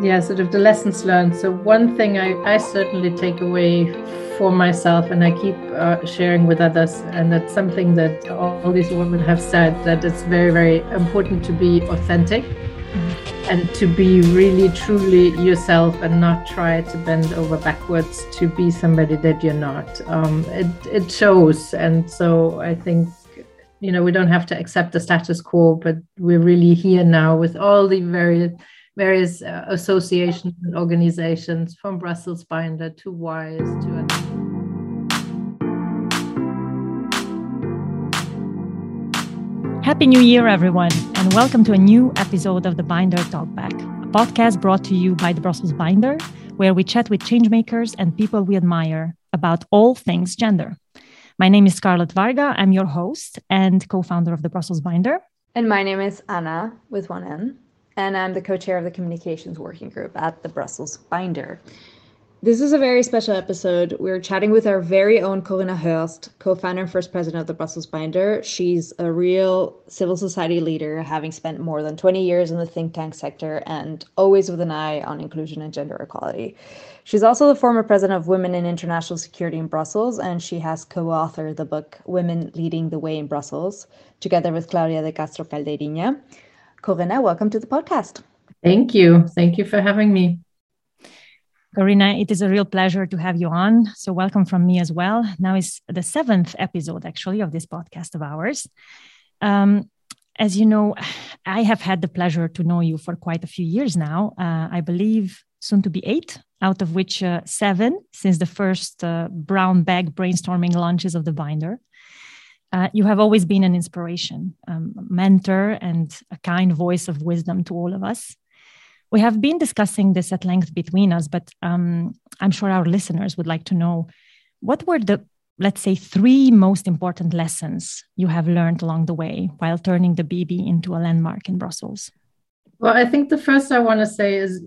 yeah, sort of the lessons learned. So one thing I, I certainly take away for myself and I keep uh, sharing with others, and that's something that all, all, these women have said that it's very, very important to be authentic mm-hmm. and to be really, truly yourself and not try to bend over backwards to be somebody that you're not. Um, it, it shows. And so I think you know we don't have to accept the status quo but we're really here now with all the various various uh, associations and organizations from Brussels Binder to WISE to Happy New Year, everyone, and welcome to a new episode of the Binder Talkback, a podcast brought to you by the Brussels Binder, where we chat with changemakers and people we admire about all things gender. My name is Scarlett Varga. I'm your host and co founder of the Brussels Binder. And my name is Anna with one N and I'm the co chair of the communications working group at the Brussels Binder. This is a very special episode. We're chatting with our very own Corinna Hurst, co founder and first president of the Brussels Binder. She's a real civil society leader, having spent more than 20 years in the think tank sector and always with an eye on inclusion and gender equality. She's also the former president of Women in International Security in Brussels, and she has co authored the book Women Leading the Way in Brussels, together with Claudia de Castro Caldeirinha. Corinna, welcome to the podcast. Thank you. Thank you for having me. Corinna, it is a real pleasure to have you on. So, welcome from me as well. Now is the seventh episode, actually, of this podcast of ours. Um, as you know, I have had the pleasure to know you for quite a few years now. Uh, I believe soon to be eight, out of which uh, seven since the first uh, brown bag brainstorming launches of the binder. Uh, you have always been an inspiration, um, mentor, and a kind voice of wisdom to all of us. We have been discussing this at length between us, but um, I'm sure our listeners would like to know what were the, let's say, three most important lessons you have learned along the way while turning the BB into a landmark in Brussels? Well, I think the first I want to say is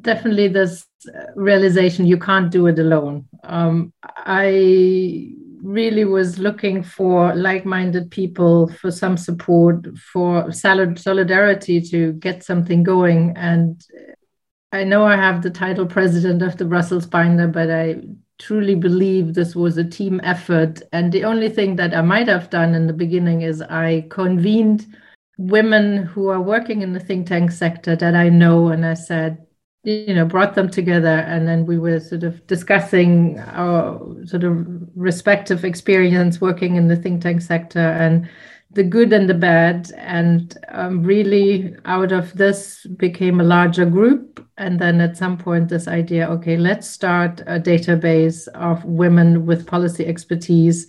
definitely this realization you can't do it alone. Um, I really was looking for like-minded people for some support for solid solidarity to get something going. And i know i have the title president of the brussels binder but i truly believe this was a team effort. And the only thing that i might have done in the beginning is i convened women who are working in the think tank sector that i know and i said you know brought them together and then we were sort of discussing our sort of respective experience working in the think tank sector and the good and the bad. And um, really out of this became a larger group. And then at some point this idea okay let's start a database of women with policy expertise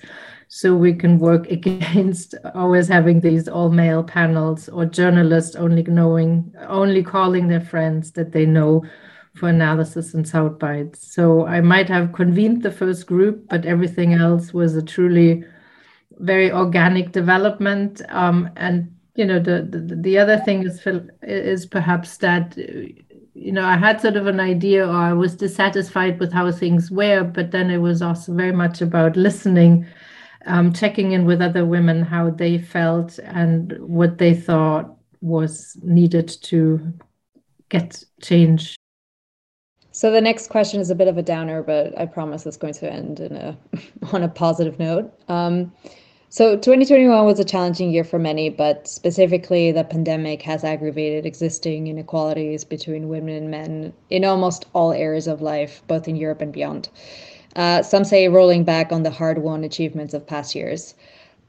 so we can work against always having these all male panels or journalists only knowing only calling their friends that they know for analysis and sound bites. So i might have convened the first group but everything else was a truly very organic development. Um, and you know the, the the other thing is is perhaps that you know i had sort of an idea or i was dissatisfied with how things were but then it was also very much about listening um, checking in with other women how they felt and what they thought was needed to get change. So the next question is a bit of a downer, but I promise it's going to end in a on a positive note. Um, so 2021 was a challenging year for many, but specifically the pandemic has aggravated existing inequalities between women and men in almost all areas of life, both in Europe and beyond. Uh, some say rolling back on the hard won achievements of past years.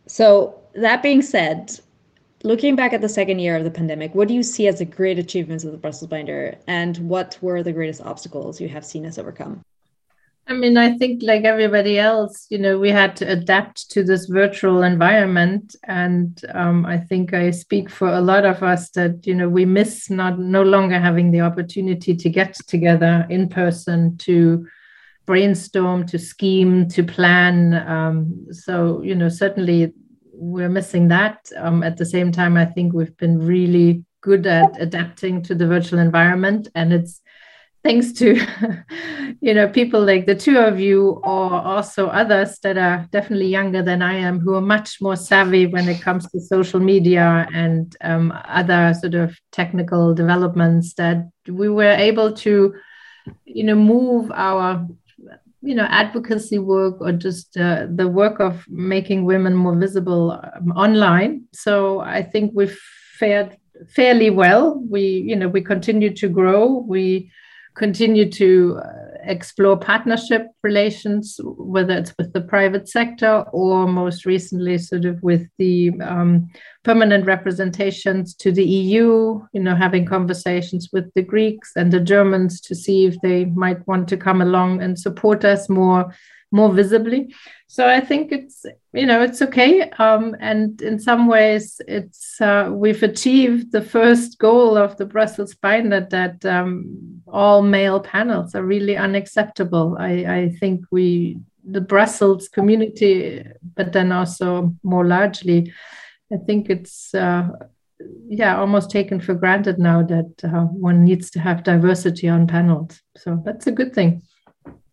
So, that being said, looking back at the second year of the pandemic, what do you see as the great achievements of the Brussels Binder, and what were the greatest obstacles you have seen us overcome? I mean, I think like everybody else, you know, we had to adapt to this virtual environment, and um, I think I speak for a lot of us that you know we miss not no longer having the opportunity to get together in person to brainstorm, to scheme, to plan. Um, so, you know, certainly we're missing that. Um, at the same time, I think we've been really good at adapting to the virtual environment, and it's thanks to you know people like the two of you or also others that are definitely younger than i am who are much more savvy when it comes to social media and um, other sort of technical developments that we were able to you know move our you know advocacy work or just uh, the work of making women more visible um, online. So i think we've fared fairly well. We you know we continue to grow. We continue to uh, explore partnership relations, whether it's with the private sector or most recently, sort of with the um, permanent representations to the EU, you know, having conversations with the Greeks and the Germans to see if they might want to come along and support us more more visibly. So I think it's you know it's okay, um, and in some ways it's uh, we've achieved the first goal of the Brussels binder that um, all male panels are really unacceptable. I, I think we the Brussels community, but then also more largely, I think it's. Uh, yeah, almost taken for granted now that uh, one needs to have diversity on panels. So that's a good thing.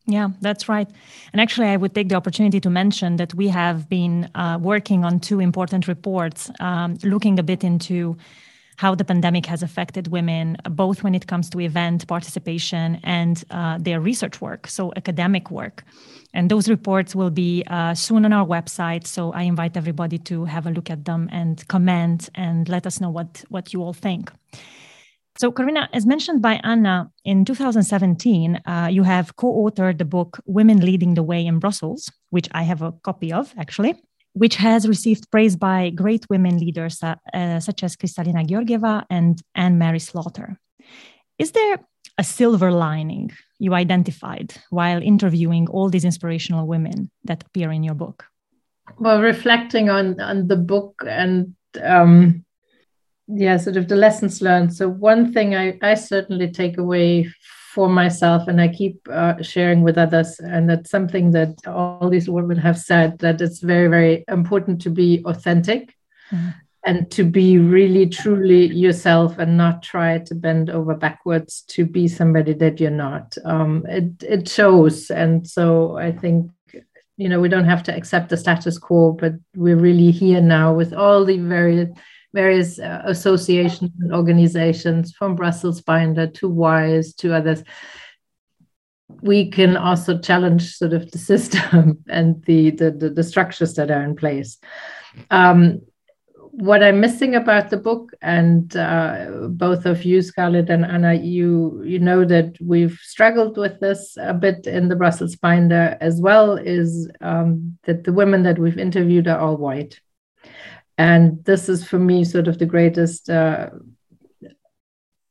Yeah, that's right. And actually, I would take the opportunity to mention that we have been uh, working on two important reports um, looking a bit into how the pandemic has affected women, both when it comes to event participation and uh, their research work, so academic work. And those reports will be uh, soon on our website. So I invite everybody to have a look at them and comment and let us know what, what you all think. So, Corinna, as mentioned by Anna, in 2017, uh, you have co authored the book Women Leading the Way in Brussels, which I have a copy of actually, which has received praise by great women leaders uh, uh, such as Kristalina Georgieva and Anne-Marie Slaughter. Is there a silver lining you identified while interviewing all these inspirational women that appear in your book? Well, reflecting on, on the book and um, yeah sort of the lessons learned so one thing i i certainly take away for myself and i keep uh, sharing with others and that's something that all these women have said that it's very very important to be authentic mm-hmm. and to be really truly yourself and not try to bend over backwards to be somebody that you're not um, it it shows and so i think you know we don't have to accept the status quo but we're really here now with all the very various uh, associations and organizations from Brussels Binder to WISE to others, we can also challenge sort of the system and the, the, the, the structures that are in place. Um, what I'm missing about the book, and uh, both of you, Scarlett and Anna, you you know that we've struggled with this a bit in the Brussels Binder as well, is um, that the women that we've interviewed are all white and this is for me sort of the greatest uh,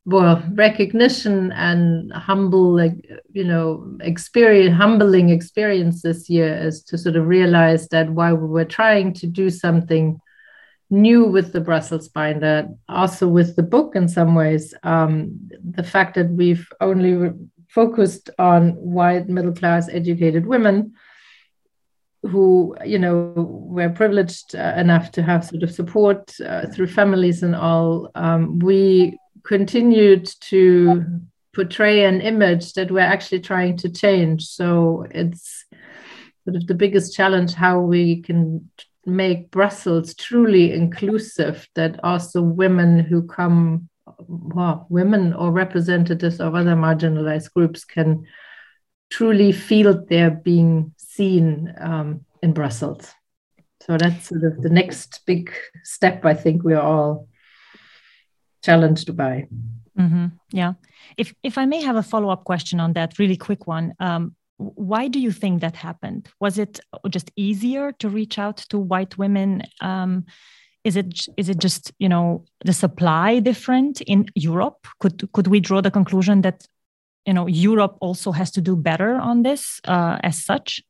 well recognition and humble like you know experience humbling experience this year is to sort of realize that while we were trying to do something new with the brussels binder also with the book in some ways um, the fact that we've only focused on white middle class educated women who you know were privileged uh, enough to have sort of support uh, through families and all um, we continued to portray an image that we're actually trying to change. So it's sort of the biggest challenge how we can make brussels truly inclusive that also women who come well, women or representatives of other marginalized groups can truly feel they're being seen um, in Brussels. So that's sort of the next big step I think we're all challenged by. Mm-hmm. Yeah. If if I may have a follow up question on that, really quick one. Um, why do you think that happened? Was it just easier to reach out to white women? Um, is it is it just you know the supply different in Europe? Could could we draw the conclusion that you know Europe also has to do better on this uh, as such?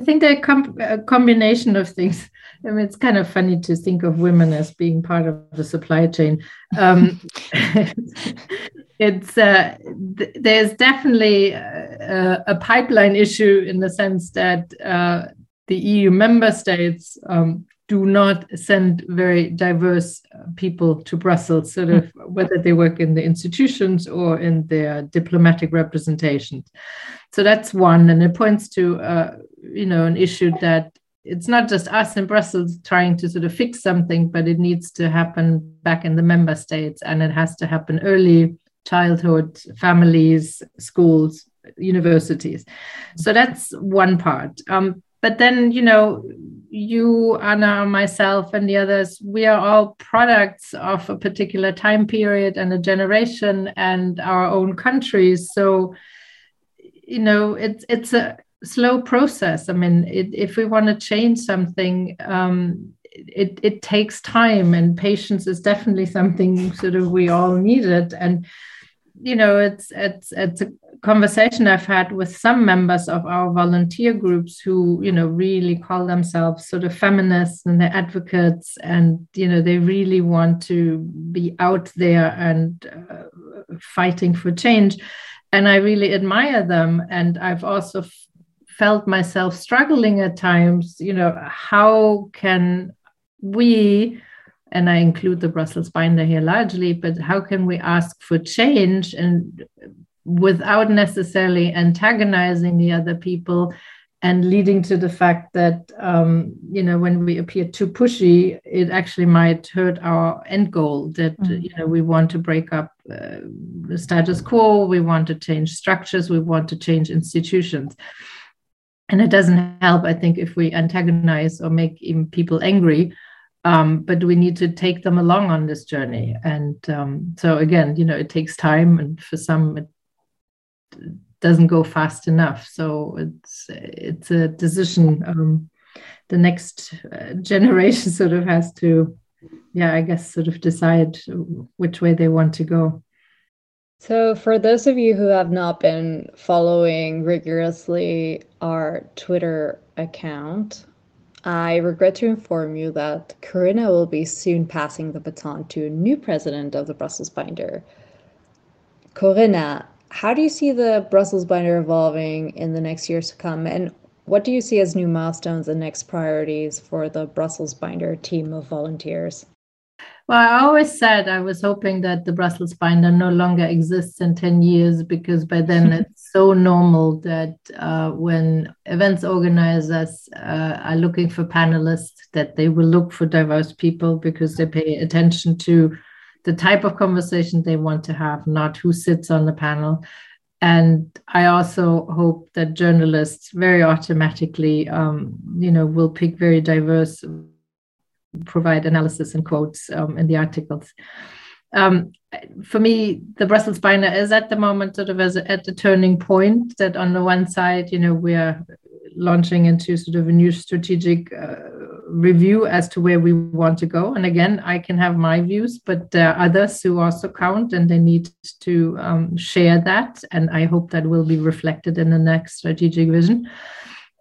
I think they're com- a combination of things. I mean, it's kind of funny to think of women as being part of the supply chain. Um, it's uh, th- there's definitely a, a, pipeline issue in the sense that uh, the EU member states um, do not send very diverse uh, people to Brussels, sort of whether they work in the institutions or in their diplomatic representations. So that's one, and it points to uh, you know an issue that it's not just us in Brussels trying to sort of fix something, but it needs to happen back in the member states, and it has to happen early childhood, families, schools, universities. So that's one part. Um, but then you know you anna myself and the others we are all products of a particular time period and a generation and our own countries so you know it's it's a slow process i mean it, if we want to change something um, it, it takes time and patience is definitely something sort of we all needed and you know it's it's it's a conversation I've had with some members of our volunteer groups who, you know, really call themselves sort of feminists and they're advocates, and you know, they really want to be out there and uh, fighting for change. And I really admire them. And I've also felt myself struggling at times. You know, how can we and I include the Brussels binder here largely, but how can we ask for change and without necessarily antagonizing the other people and leading to the fact that um, you know when we appear too pushy it actually might hurt our end goal that mm-hmm. you know we want to break up uh, the status quo we want to change structures we want to change institutions and it doesn't help i think if we antagonize or make even people angry um, but we need to take them along on this journey and um, so again you know it takes time and for some it doesn't go fast enough. So it's it's a decision. Um, the next uh, generation sort of has to, yeah, I guess, sort of decide which way they want to go. So, for those of you who have not been following rigorously our Twitter account, I regret to inform you that Corinna will be soon passing the baton to a new president of the Brussels Binder. Corinna, how do you see the Brussels binder evolving in the next years to come? And what do you see as new milestones and next priorities for the Brussels binder team of volunteers? Well, I always said I was hoping that the Brussels binder no longer exists in 10 years because by then it's so normal that uh, when events organizers uh, are looking for panelists, that they will look for diverse people because they pay attention to the type of conversation they want to have, not who sits on the panel. And I also hope that journalists very automatically, um, you know, will pick very diverse, provide analysis and quotes um, in the articles. Um, for me, the Brussels Binder is at the moment sort of as a, at the turning point. That on the one side, you know, we are launching into sort of a new strategic uh, review as to where we want to go. And again, I can have my views, but there are others who also count and they need to um, share that. And I hope that will be reflected in the next strategic vision.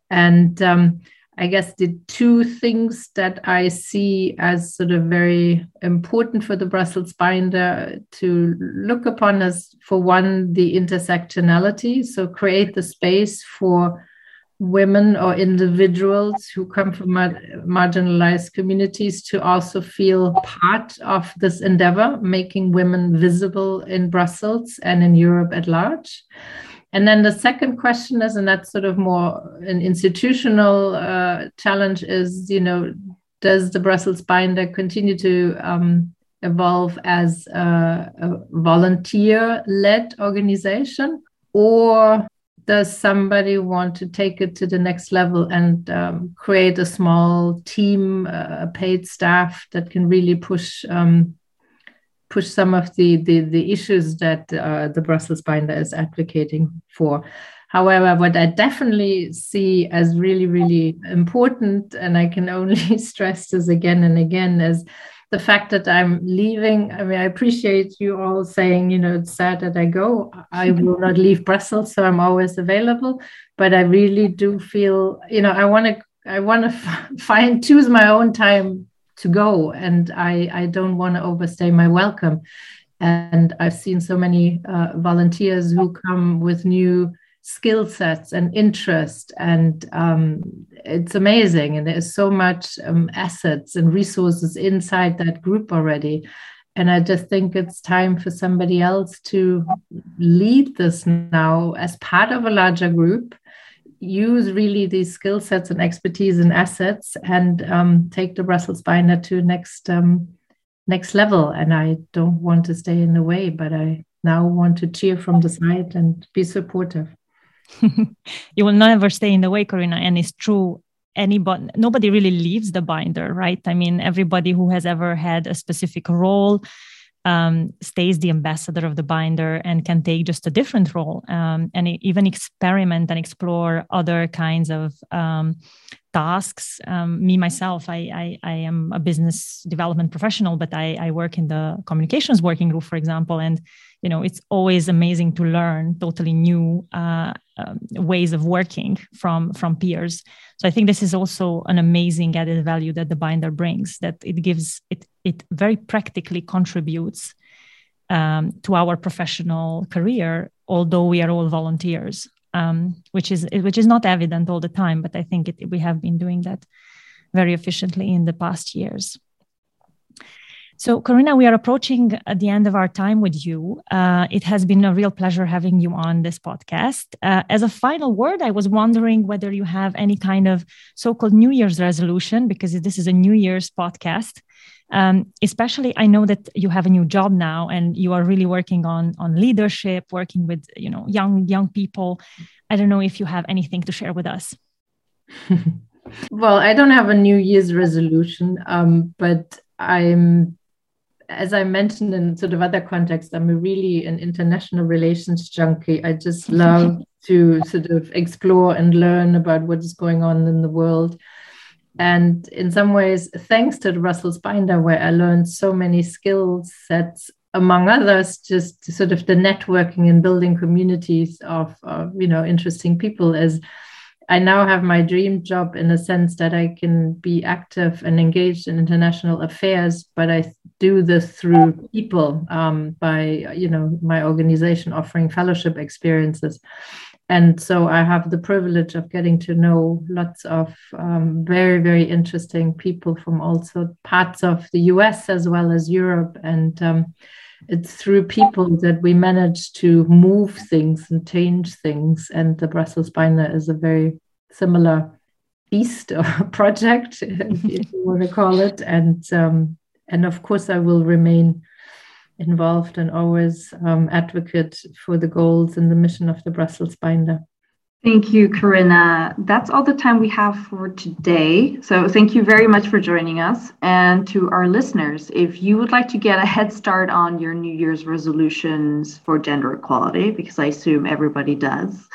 And um, I guess the two things that I see as sort of very important for the Brussels binder to look upon as, for one, the intersectionality. So create the space for women or individuals who come from mar- marginalized communities to also feel part of this endeavor, making women visible in Brussels and in Europe at large. And then the second question is, and that's sort of more an institutional uh, challenge, is you know, does the Brussels Binder continue to um, evolve as a, a volunteer-led organization, or does somebody want to take it to the next level and um, create a small team, uh, paid staff that can really push um, push some of the the, the issues that uh, the Brussels binder is advocating for? However, what I definitely see as really, really important, and I can only stress this again and again, is the fact that I'm leaving, I mean, I appreciate you all saying, you know, it's sad that I go. I will not leave Brussels, so I'm always available. But I really do feel, you know, I want to, I want to find choose my own time to go, and I, I don't want to overstay my welcome. And I've seen so many uh, volunteers who come with new skill sets and interest and um, it's amazing. And there's so much um, assets and resources inside that group already. And i just think it's time for somebody else to lead this now as part of a larger group use really these skill sets and expertise and assets and um, take the brussels binder to next um, next level. And i don't want to stay in the way but i now want to cheer from the side and be supportive. You will never stay in the way corinna and it's true. Anybody nobody really leaves the binder right? I mean everybody who has ever had a specific role um, stays the ambassador of the binder and can take just a different role um, and even experiment and explore other kinds of um, tasks. Um, me myself, I, I, I am a business development professional, but I, I work in the communications working group, for example, and you know it's always amazing to learn totally new uh, um, ways of working from from peers. So I think this is also an amazing added value that the binder brings. That it gives it it very practically contributes um, to our professional career, although we are all volunteers um, which is which is not evident all the time, but I think it, we have been doing that very efficiently in the past years. So, Corinna, we are approaching the end of our time with you. Uh, it has been a real pleasure having you on this podcast. Uh, as a final word, I was wondering whether you have any kind of so called New Year's resolution, because this is a New Year's podcast. Um, especially, I know that you have a new job now, and you are really working on on leadership, working with you know young young people. I don't know if you have anything to share with us. well, I don't have a New Year's resolution, um, but I'm as I mentioned in sort of other contexts, I'm a really an international relations junkie. I just love to sort of explore and learn about what is going on in the world. And in some ways, thanks to the Brussels Binder, where I learned so many skill sets, among others, just sort of the networking and building communities of, of you know interesting people as I now have my dream job in the sense that I can be active and engaged in international affairs, but I do this through people um, by, you know, my organization offering fellowship experiences. And so I have the privilege of getting to know lots of um, very, very interesting people from also parts of the US as well as Europe. And um, it's through people that we manage to move things and change things. And the Brussels Binder is a very similar beast or project, if you want to call it. And um, and of course, I will remain involved and always um, advocate for the goals and the mission of the Brussels Binder. Thank you, Corinna. That's all the time we have for today. So, thank you very much for joining us. And to our listeners, if you would like to get a head start on your New Year's resolutions for gender equality, because I assume everybody does,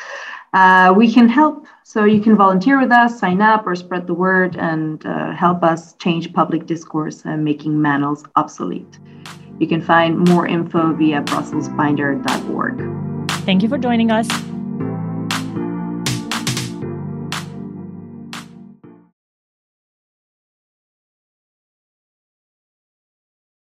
uh, we can help. So, you can volunteer with us, sign up, or spread the word and uh, help us change public discourse and making manels obsolete. You can find more info via brusselsbinder.org. Thank you for joining us.